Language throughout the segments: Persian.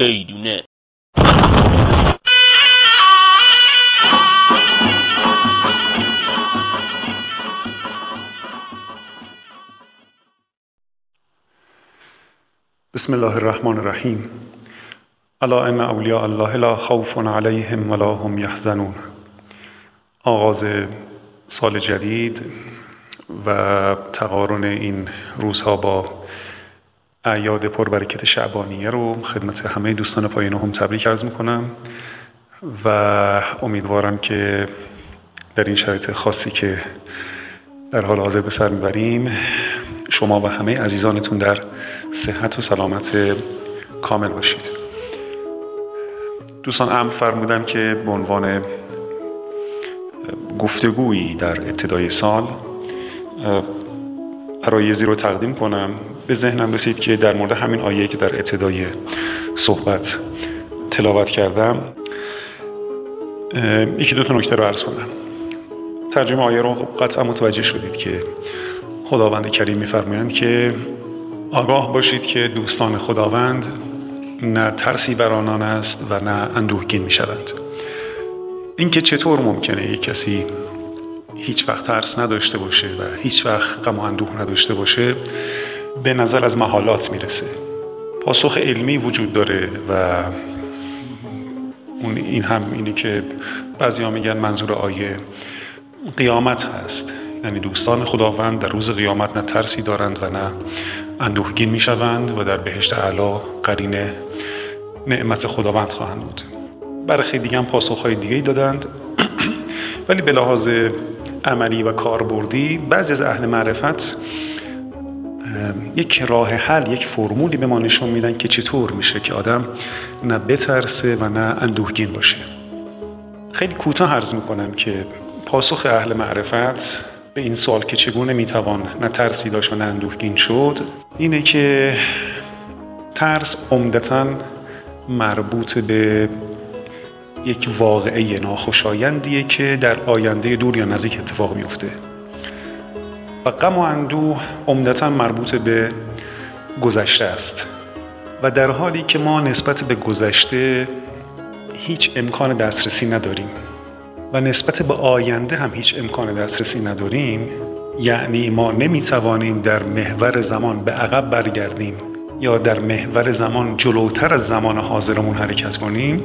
ایدونه بسم الله الرحمن الرحیم. الا ان اولیاء الله لا خوف علیهم ولا هم یحزنون. آغاز سال جدید و تقارن این روزها با اعیاد پربرکت شعبانیه رو خدمت همه دوستان پایین هم تبریک عرض می‌کنم و امیدوارم که در این شرایط خاصی که در حال حاضر به سر می‌بریم شما و همه عزیزانتون در صحت و سلامت کامل باشید. دوستان ام فرمودن که به عنوان گفتگویی در ابتدای سال عرایزی رو تقدیم کنم. به ذهنم رسید که در مورد همین آیه که در ابتدای صحبت تلاوت کردم یکی دو تا نکته رو عرض کنم. ترجمه آیه رو قطعا متوجه شدید که خداوند کریم میفرمایند که آگاه باشید که دوستان خداوند نه ترسی بر آنان است و نه اندوهگین می‌شوند. اینکه چطور ممکنه یک کسی هیچ وقت ترس نداشته باشه و هیچ وقت غم اندوه نداشته باشه به نظر از محالات می‌رسه. پاسخ علمی وجود داره و اون این هم اینه که بعضی ها میگن منظور آیه قیامت هست. یعنی دوستان خداوند در روز قیامت نه ترسی دارند و نه اندوهگین می‌شوند و در بهشت اعلا قرین نعمت خداوند خواهند بود. برخی دیگه هم پاسخهای دیگه دادند. ولی به لحاظ عملی و کاربردی بعضی از اهل معرفت یک راه حل یک فرمولی به ما نشون میدن که چطور میشه که آدم نه بترسه و نه اندوهگین باشه. خیلی کوتاه عرض می‌کنم که پاسخ اهل معرفت به این سوال که چگونه می‌توان نه ترسی داشت و نه اندوهگین شد اینه که ترس عمدتا مربوط به یک واقعه ناخوشایندیه که در آینده دور یا نزدیک اتفاق میفته. و غم و اندوه عمدتا مربوط به گذشته است. و در حالی که ما نسبت به گذشته هیچ امکان دسترسی نداریم و نسبت به آینده هم هیچ امکان دسترسی نداریم یعنی ما نمی‌توانیم در محور زمان به عقب برگردیم یا در محور زمان جلوتر از زمان حاضرمون حرکت کنیم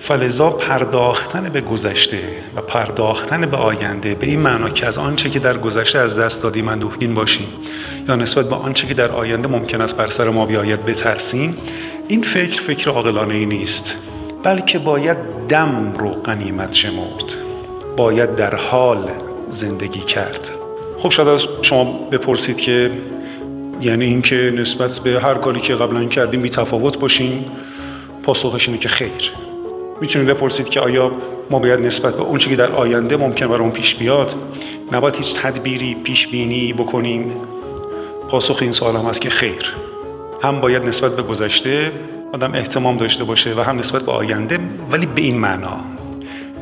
فلزا پرداختن به گذشته و پرداختن به آینده به این معنا که از آنچه که در گذشته از دست دادیم اندوهگین باشیم یا نسبت به آنچه که در آینده ممکن است بر سر ما بیاید بترسیم این فکر فکر عاقلانه ای نیست بلکه باید دم رو قنیمت شمرد باید در حال زندگی کرد. خب شاید از شما بپرسید که یعنی اینکه نسبت به هر کاری که قبلا کردیم بی تفاوت باشیم پاسخش اینه که خیر. می‌تونید بپرسید که آیا ما باید نسبت به اون که در آینده ممکن برای پیش بیاد نباید هیچ تدبیری پیش بینی بکنیم؟ پاسخ این سوال هم هست که خیر. هم باید نسبت به گذشته آدم احتمام داشته باشه و هم نسبت به آینده ولی به این معنا.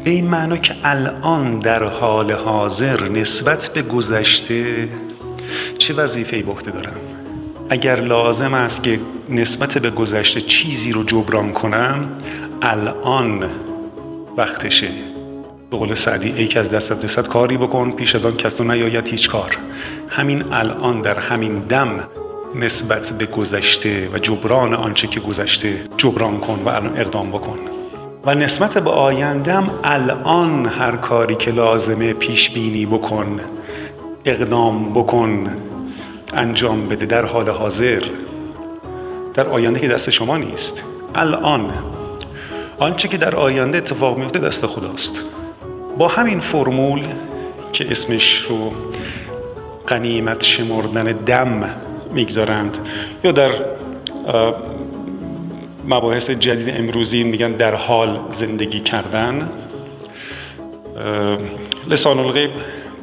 به این معنا که الان در حال حاضر نسبت به گذشته چه وظیفه‌ای به عهده دارم؟ اگر لازم است که نسبت به گذشته چیزی رو جبران کنم الان وقتشه. به قول سعدی ای که از دستت رسد کاری بکن پیش از آن کس تو نیاید هیچ کار. همین الان در همین دم نسبت به گذشته و جبران آنچه که گذشته جبران کن و الان اقدام بکن. و نسبت به آیندم الان هر کاری که لازمه پیش بینی بکن اقدام بکن انجام بده در حال حاضر. در آینده که دست شما نیست. الان آنچه که در آینده اتفاق میفته دست خداست. با همین فرمول که اسمش رو قنیمت شمردن دم می‌گذارند یا در مباحث جدید امروزی میگن در حال زندگی کردن لسان الغیب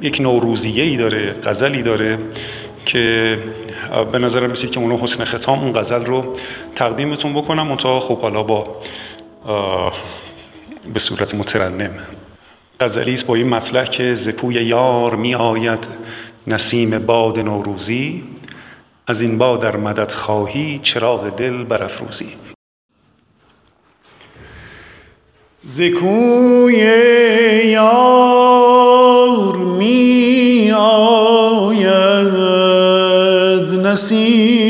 یک نوروزیه ای داره غزلی داره که به نظرم میسید که اونو حسن ختام اون غزل رو تقدیمتون بکنم. منتها خب حالا با به صورت مترنم. غزلی است با این مطلع که زپوی یار می آید نسیم باد نوروزی از این باد در مدد خواهی چراغ دل برافروزی. زکوی یار می آید نسیم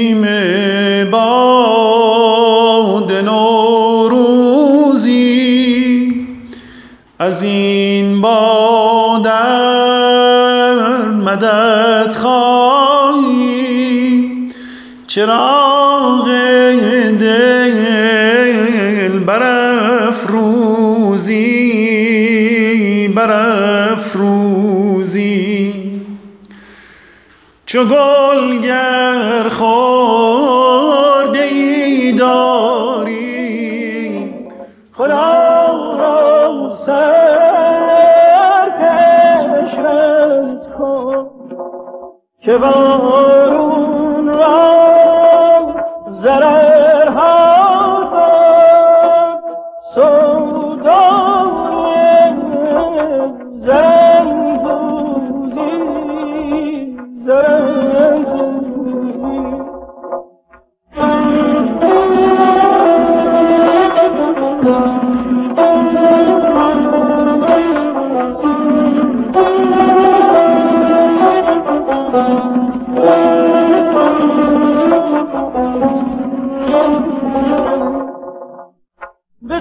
از این بادر مدد خواهی. چراغ دل برافروزی برافروزی. چو گلگر خورده ای داری خدا را سر کن که بارون را ضررها سودای زرندوزی زرندوزی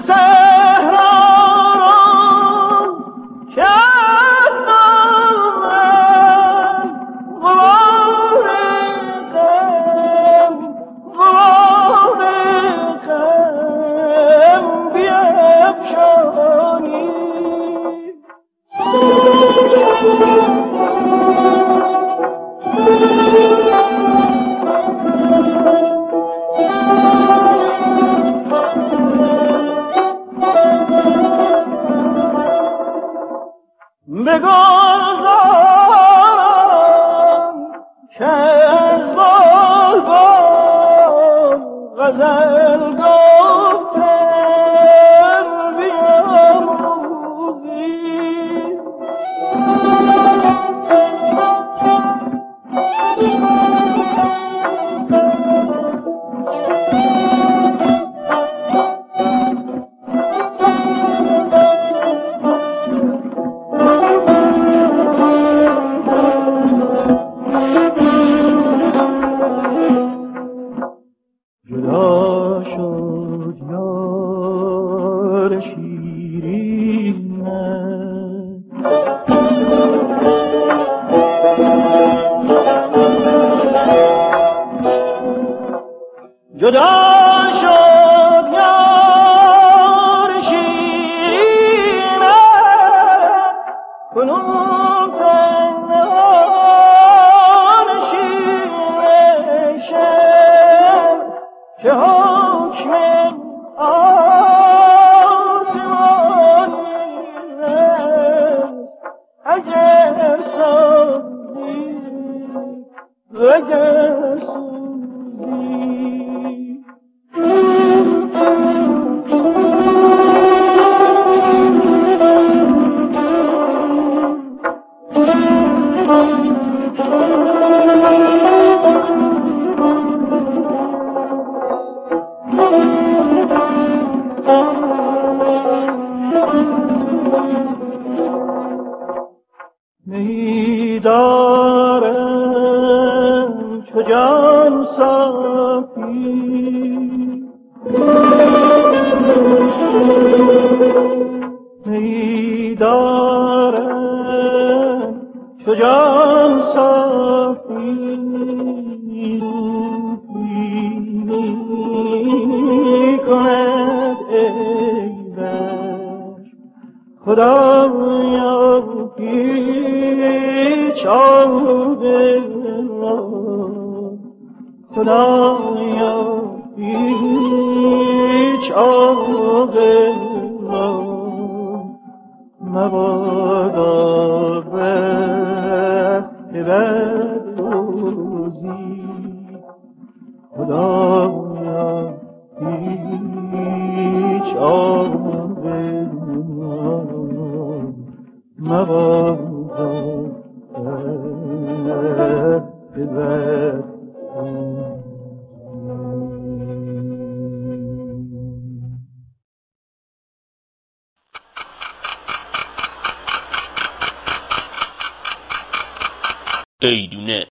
به بگذارم که از غزل شد یار شیرین جدا! اگر پیچ آب را خدایا پیچ آب را مبادا بخت بد روزی خدایا هیچ آب مبادا ایدونه